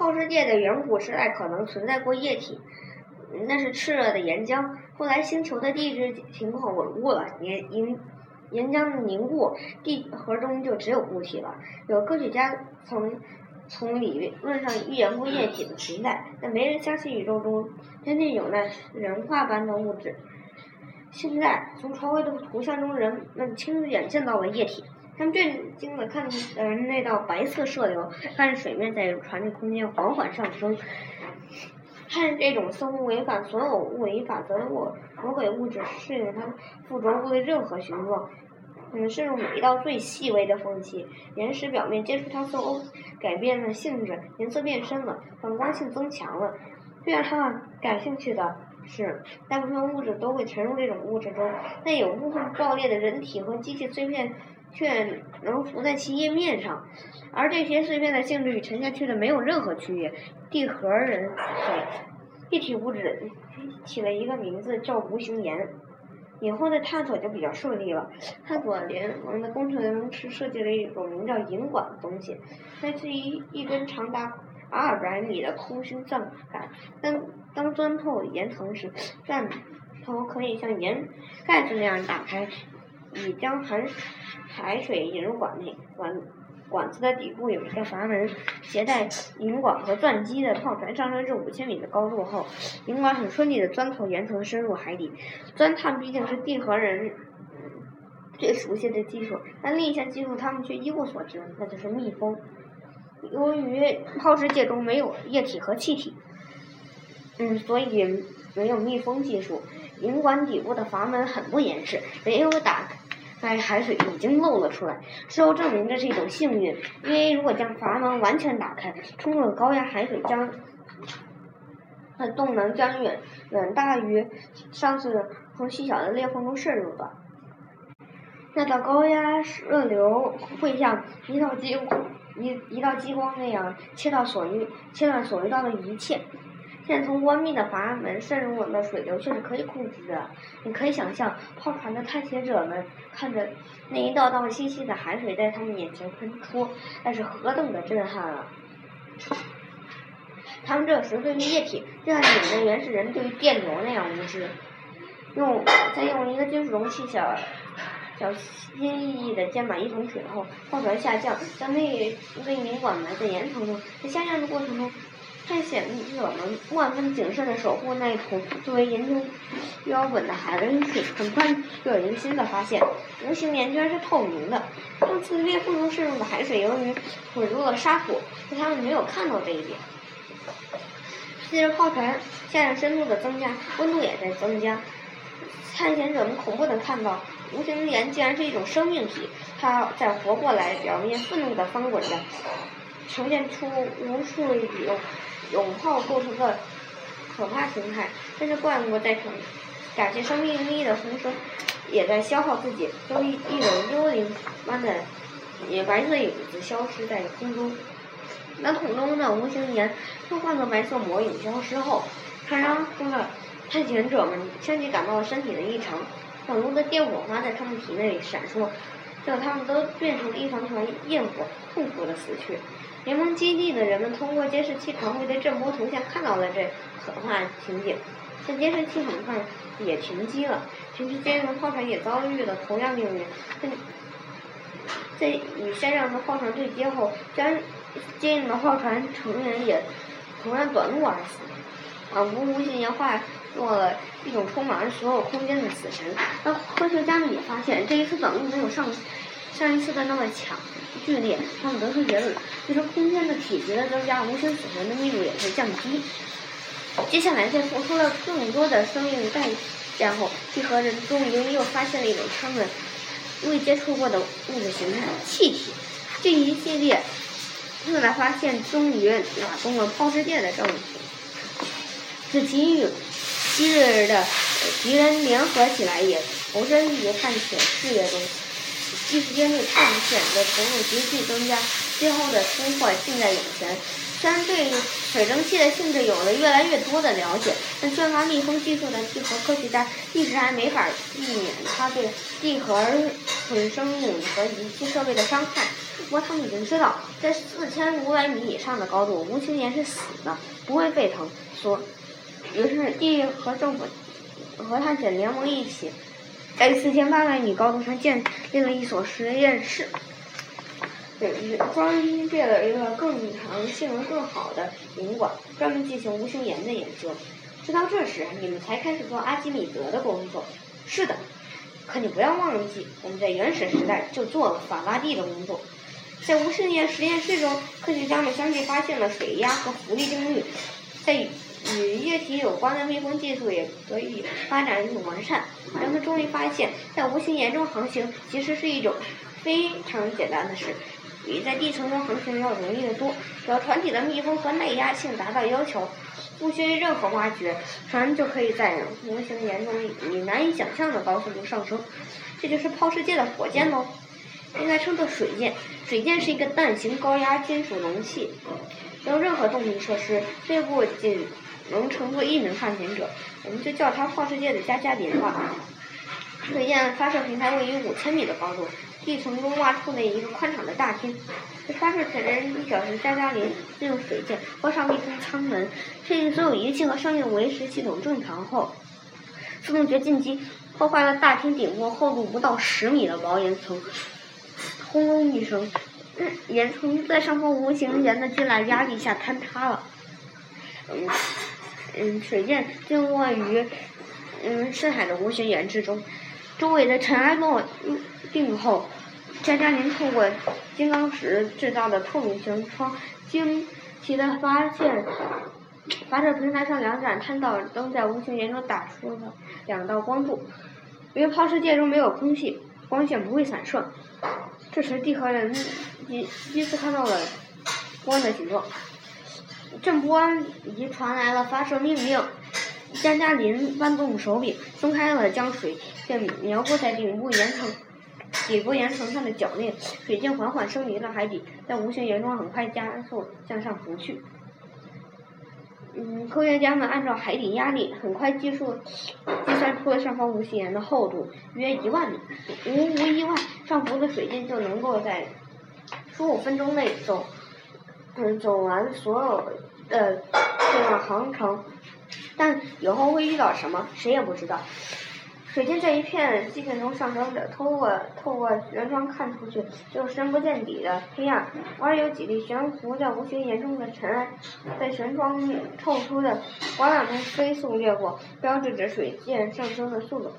泡世界的远古时代可能存在过液体，那是炽热的岩浆。后来星球的地质情况稳固了，岩岩岩浆凝固，地核中就只有固体了。有科学家曾从理论上预言过液体的存在，但没人相信宇宙中真正有那人化般的物质。现在从传回的图像中，人们亲眼见到了液体。他们震惊的看着那道白色射流，看着水面在传递空间缓缓上升，看这种似乎违反所有物理法则的物魔鬼物质适应它附着物的任何形状，嗯，渗入每一道最细微的缝隙。岩石表面接触它似乎改变了性质，颜色变深了，反光性增强了。最让他们感兴趣的是，大部分物质都会沉入这种物质中，但有部分爆裂的人体和机器碎片。却能浮在其液面上，而这些碎片的性质与沉下去的没有任何区别。地核人水液体物质起了一个名字叫无形岩，以后的探索就比较顺利了。探索联盟的工程师设计了一种名叫银管的东西，来自于一根长达二百米的空心钻杆。当当钻透岩层时，钻头可以像岩盖子那样打开。已将含海水引入管内，管管子的底部有一个阀门。携带引管和钻机的炮船上升至五千米的高度后，引管很顺利的钻透岩层，深入海底。钻探毕竟是地核人最熟悉的技术，但另一项技术他们却一无所知，那就是密封。由于泡世界中没有液体和气体，嗯，所以没有密封技术。银管底部的阀门很不严实，没有打开，海水已经漏了出来。事后证明这是一种幸运，因为如果将阀门完全打开，冲入高压海水将它动能将远远大于上次从细小的裂缝中渗入的。那道高压热流会像一道激一一道激光那样切到所遇切断所遇到的一切。现从关闭的阀门渗入我们的水流却是可以控制的。你可以想象，炮船的探险者们看着那一道道细细的海水在他们眼前喷出，那是何等的震撼啊！他们这时对于液体，就像你们原始人对于电流那样无知。用再用一个金属容器小小心翼翼地溅满一桶水后，炮船下降，将那那引管埋在岩层中。在下降的过程中，探险者们万分谨慎地守护那一桶作为研究标本的海温水。很快就有人新的发现：无形岩居然是透明的。上次裂缝中渗入的海水由于混入了沙土，但他们没有看到这一点。随着炮船下降深度的增加，温度也在增加。探险者们恐怖地看到，无形岩竟然是一种生命体，它在活过来，表面愤怒地翻滚着，呈现出无数有。永泡构成的可怕形态，但是怪物在成感谢生命力的同时，也在消耗自己，就一一种幽灵般的也白色影子消失在空中。那桶中的无形岩都换作白色魔影消失后，船上的探险者们相继感到了身体的异常，粉红的电火花在他们体内闪烁，让他们都变成了一团团焰火，痛苦的死去。联盟基地的人们通过监视器传回的震波图像看到了这可怕情景，但监视器很快也停机了。平时接应的炮船也遭遇了同样命运，在在与山上的炮船对接后，将接应的炮船成员也同样短路而死，仿佛无形岩化做了一种充满所有空间的死神。那科学家们也发现，这一次短路没有上上一次的那么强。剧烈，他们得出结论：随着空间的体积的增加，无形死神的密度也会降低。接下来，在付出了更多的生命代价后，地核人终于又发现了一种他们未接触过的物质形态——气体。这一系列重大发现终于打动了抛世界的政府，使其与昔日的敌人联合起来，也投身于探险事业中。一时间对探险的投入急剧增加，最后的突破近在眼前。虽然对水蒸气的性质有了越来越多的了解，但缺乏密封技术的地核科学家一直还没法避免它对地核对生命和仪器设备的伤害。不过他们已经知道，在四千五百米以上的高度，无形岩是死的，不会沸腾。所，于是地和政府和探险联盟一起，在四千八百米高度上建立了一所实验室，对装建了一个更长、性能更好的引管，专门进行无形岩的研究。直到这时，你们才开始做阿基米德的工作。是的，可你不要忘记，我们在原始时代就做了法拉第的工作。在无形岩实验室中，科学家们相继发现了水压和浮力定律，在与液体有关的密封技术也得以发展与完善。人们终于发现，在无形岩中航行其实是一种非常简单的事，比在地层中航行要容易得多。只要船体的密封和耐压性达到要求。不需任何挖掘，船就可以在无形岩中以难以想象的高速度上升。这就是抛世界的火箭喽，应该称作水箭。水箭是一个蛋形高压金属容器，没有任何动力设施，内部仅能乘坐一名探险者。我们就叫它抛世界的加加林吧。水箭发射平台位于五千米的高度。地层中挖出了一个宽敞的大厅，在发射前一小时，加加林利用水箭关上密封舱门，确定所有仪器和生命维持系统正常后，自动掘进机破坏了大厅顶部厚度不到十米的薄岩层，轰隆一声，岩层在上方无形岩的巨大压力下坍塌了。嗯嗯，水箭静卧于嗯深海的无形岩之中。周围的尘埃落定后，加加林透过金刚石制造的透明型窗，惊奇的发现，发射平台上两盏探照灯在无形岩中打出了两道光柱。因为抛世界中没有空气，光线不会散射。这时，地核人第第一次看到了光的形状。震波仪传来了发射命令。加加林扳动手柄，松开了将水箭瞄过在顶部岩层、底部岩层上的铰链，水箭缓缓升离了海底，在无形岩中很快加速向上浮去。嗯，科学家们按照海底压力，很快计数计算出了上方无形岩的厚度约一万米。无无意外，上浮的水箭就能够在十五分钟内走，嗯，走完所有的这段航程。但以后会遇到什么，谁也不知道。水箭在一片寂静中上升着，透过透过舷窗看出去，就是深不见底的黑暗。偶尔有几粒悬浮在无形岩中的尘埃，在舷窗透出的光亮中飞速掠过，标志着水箭上升的速度。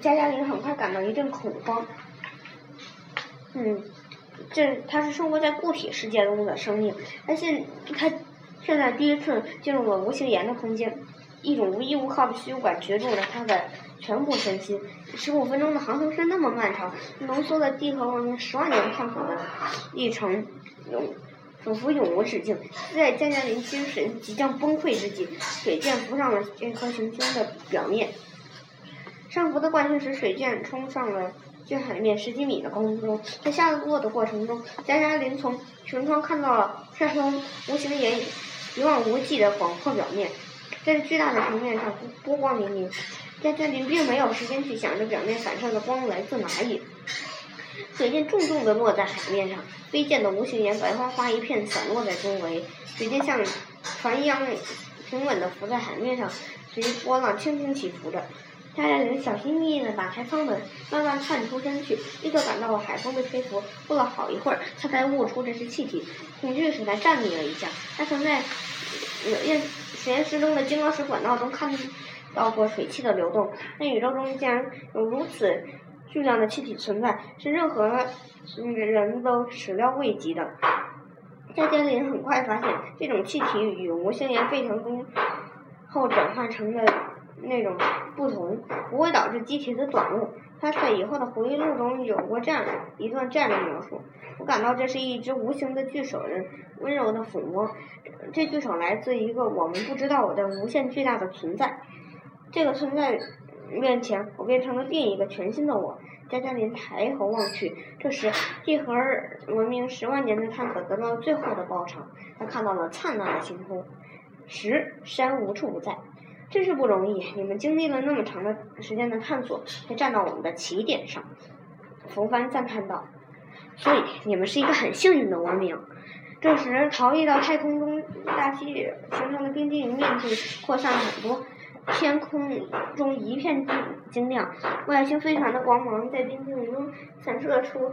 加加林很快感到一阵恐慌。嗯，这它是生活在固体世界中的生命，他现它。现在第一次进入了无形岩的空间，一种无依无靠的虚无感攫住了它的全部身心。十五分钟的航程是那么漫长，浓缩了地核文明十万年探索的历程，永仿佛永无止境。在加加林精神即将崩溃之际，水箭浮上了这颗行星的表面。上浮的惯性使水箭冲上了距海面十几米的高空中，在下落的过程中，加加林从舷窗看到了上方无形岩。一望无际的广阔表面，在巨大的平面上波光粼粼。加加林并没有时间去想着表面反射的光来自哪里。水箭重重地落在海面上，飞溅的无形岩白花花一片散落在周围。水箭像船一样平稳地浮在海面上，随波浪轻轻起伏着。加加林小心翼翼地打开舱门，慢慢探出身去，立刻感到了海风的吹拂。过了好一会儿，他才悟出这是气体，恐惧使他站立了一下。他曾在验实验室中的金刚石管道中看到过水汽的流动，但宇宙中竟然有如此巨量的气体存在，是任何人都始料未及的。夏加林很快发现，这种气体与无形岩沸腾中后转换成的。那种不同不会导致机体的短路。他在以后的回忆录中有过这样一段这样的描述：我感到这是一只无形的巨手人温柔的抚摸。这巨手来自一个我们不知道的无限巨大的存在。这个存在面前，我变成了另一个全新的我。加加林抬头望去，这时地核文明十万年的探索得到了最后的报偿。他看到了灿烂的星空，石山无处不在。真是不容易，你们经历了那么长的时间的探索，才站到我们的起点上。冯帆赞叹道：“所以你们是一个很幸运的文明。”这时，逃逸到太空中大气形成的冰晶云面积扩散了很多，天空中一片晶晶亮，外星飞船的光芒在冰晶中散射出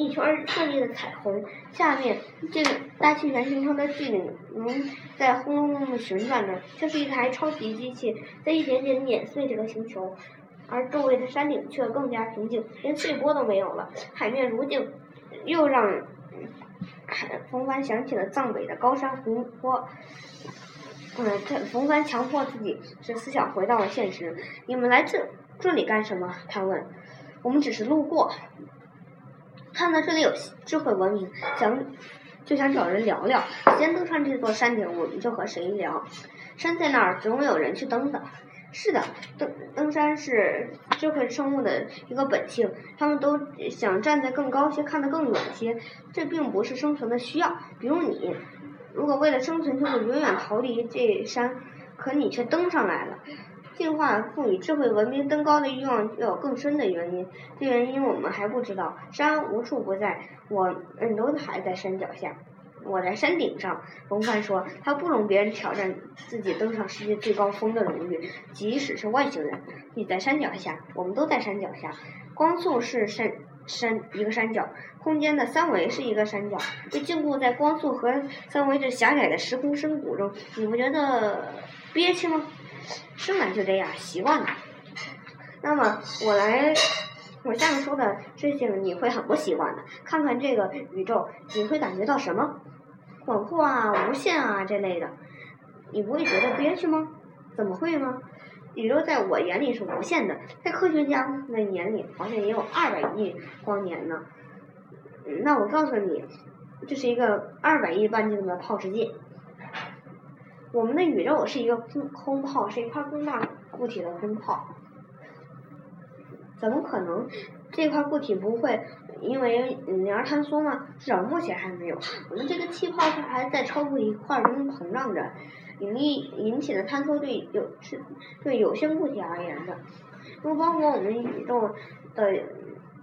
一圈绚丽的彩虹。下面，这个大气源形成的巨岭在轰隆隆的旋转着，像是一台超级机器在一点点碾碎这个星球。而周围的山顶却更加平静，连碎波都没有了，海面如镜，又让。冯帆想起了藏北的高山湖泊，嗯，这冯帆强迫自己使思想回到了现实。你们来这这里干什么？他问。我们只是路过，看到这里有智慧文明，想就想找人聊聊。先登上这座山顶，我们就和谁聊。山在那儿，总有人去登的。是的，登登山是智慧生物的一个本性，他们都想站在更高些，看得更远些。这并不是生存的需要。比如你，如果为了生存就会远远逃离这山，可你却登上来了。进化赋予智慧文明登高的欲望，要有更深的原因。这原因我们还不知道。山无处不在，我们都还在山脚下。我在山顶上，龙帆说，他不容别人挑战自己登上世界最高峰的荣誉，即使是外星人。你在山脚下，我们都在山脚下。光速是山山一个山脚，空间的三维是一个山脚。被禁锢在光速和三维这狭窄的时空深谷中，你不觉得憋屈吗？生来就这样，习惯了。那么我来，我下面说的事情你会很不习惯的。看看这个宇宙，你会感觉到什么？广阔啊，无限啊这类的，你不会觉得憋屈吗？怎么会呢？宇宙在我眼里是无限的，在科学家的眼里好像也有二百亿光年呢。那我告诉你，这是一个二百亿半径的泡世界。我们的宇宙是一个空空泡，是一块更大固体的空泡。怎么可能？这块固体不会因为引力而坍缩吗？至少目前还没有。我们这个气泡是还在超过一块中膨胀着，引力引起的坍缩对有是对有限固体而言的。如果包括我们宇宙的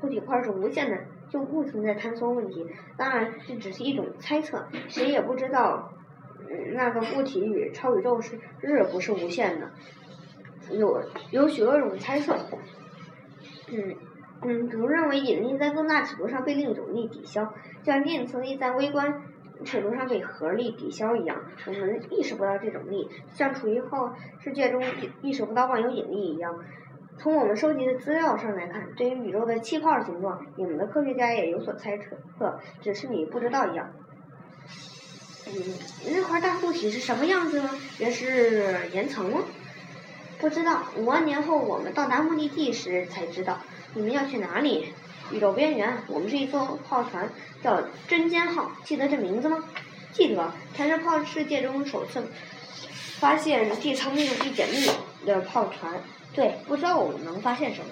固体块是无限的，就不存在坍缩问题。当然，这只是一种猜测，谁也不知道。那个固体与超宇宙是日不是无限的？有有许多种猜测。嗯嗯，比如认为引力在更大尺度上被另一种力抵消，像电磁力在微观尺度上被核力抵消一样。我们意识不到这种力，像处于后世界中意识不到万有引力一样。从我们收集的资料上来看，对于宇宙的气泡形状，你们的科学家也有所猜测，只是你不知道一样。嗯，那块大固体是什么样子呢？也是岩层吗？不知道。五万年后我们到达目的地时才知道。你们要去哪里？宇宙边缘。我们是一艘炮船，叫针尖号。记得这名字吗？记得，它是炮世界中首次发现地层密度简密的炮船。对，不知道我们能发现什么。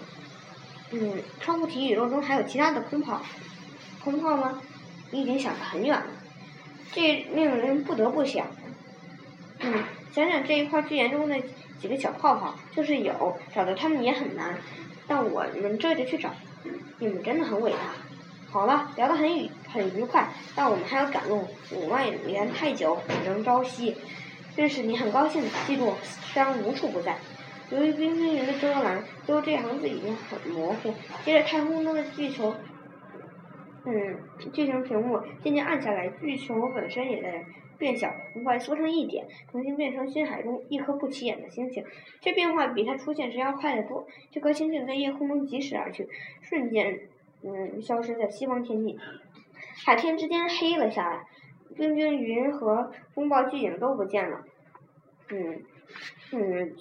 嗯，超固体宇宙中还有其他的空炮？空炮吗？你已经想得很远了。这令人不得不想，嗯，想想这一块巨岩中的几个小泡泡，就是有，找到它们也很难，但我们这就去找。你们真的很伟大。好了，聊得很愉很愉快，但我们还要赶路，五万年太久，只能朝夕。认识你很高兴，记住，山无处不在。由于冰晶云的遮拦，最后这行字已经很模糊。接着太空中的地球。嗯，巨型屏幕渐渐暗下来，巨球本身也在变小，很快缩成一点，重新变成星海中一颗不起眼的星星。这变化比它出现时要快得多。这颗星星在夜空中疾驶而去，瞬间，嗯，消失在西方天际。海天之间黑了下来，冰晶云和风暴巨影都不见了。嗯，嗯。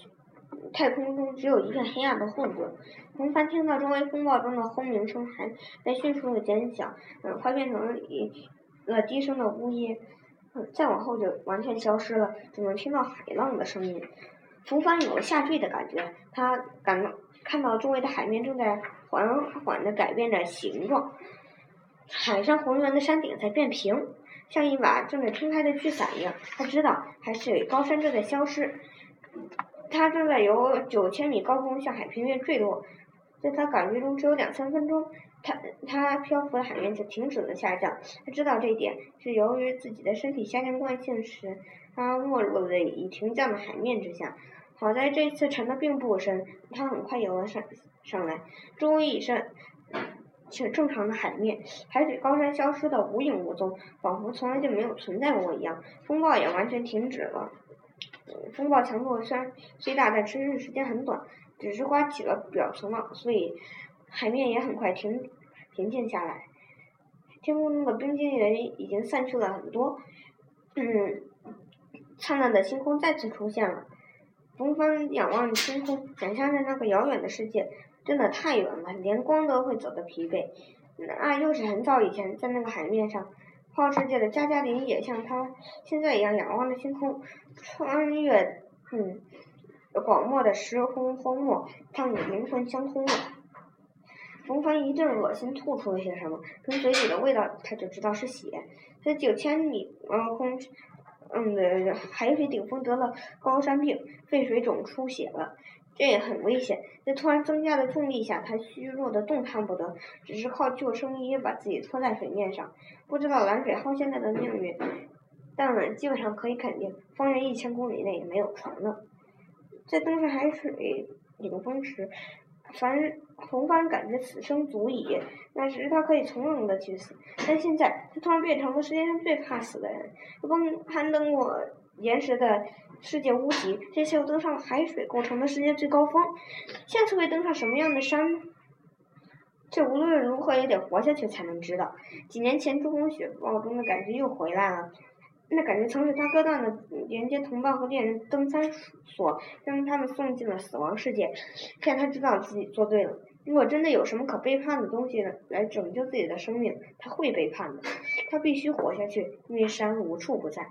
太空中只有一片黑暗的混沌。冯凡听到周围风暴中的轰鸣声还在迅速的减小，很快变成了一个低声的呜咽，再往后就完全消失了，只能听到海浪的声音。冯凡有了下坠的感觉，他感到看到周围的海面正在缓缓的改变着形状，海上浑圆的山顶在变平，像一把正在撑开的巨伞一样。他知道，还是高山正在消失。他正在由九千米高空向海平面坠落，在他感觉中只有两三分钟，他他漂浮的海面就停止了下降。他知道这一点是由于自己的身体下降惯性使他没入了已停降的海面之下。好在这次沉的并不深，他很快游了上上来，周围已是且正常的海面，海水高山消失的无影无踪，仿佛从来就没有存在过一样。风暴也完全停止了。风暴强度虽然虽大，但持续时间很短，只是刮起了表层浪，所以海面也很快平平静下来。天空中的冰晶人已经散去了很多，嗯，灿烂的星空再次出现了。东方仰望星空，想象着那个遥远的世界，真的太远了，连光都会走得疲惫。那又是很早以前，在那个海面上，花世界的加加林也像他现在一样仰望着星空，穿越嗯广漠的时空荒漠，他们灵魂相通了。冯帆一阵恶心，吐出了些什么，从嘴里的味道他就知道是血。在九千米高空。嗯，海水顶峰得了高山病，肺水肿出血了，这也很危险。在突然增加的重力下，他虚弱的动弹不得，只是靠救生衣把自己拖在水面上。不知道蓝水号现在的命运，但基本上可以肯定，方圆一千公里内没有船了。在登上海水顶峰时。凡红帆感觉此生足矣，那时他可以从容的去死。但现在他突然变成了世界上最怕死的人。登攀登过岩石的世界屋脊，这次又登上了海水构成的世界最高峰。下次会登上什么样的山？这无论如何也得活下去才能知道。几年前珠峰雪暴中的感觉又回来了。那感觉曾是他割断了连接同伴和恋人登山锁，将他们送进了死亡世界。现在他知道自己做对了。如果真的有什么可背叛的东西来拯救自己的生命，他会背叛的。他必须活下去，因为山无处不在。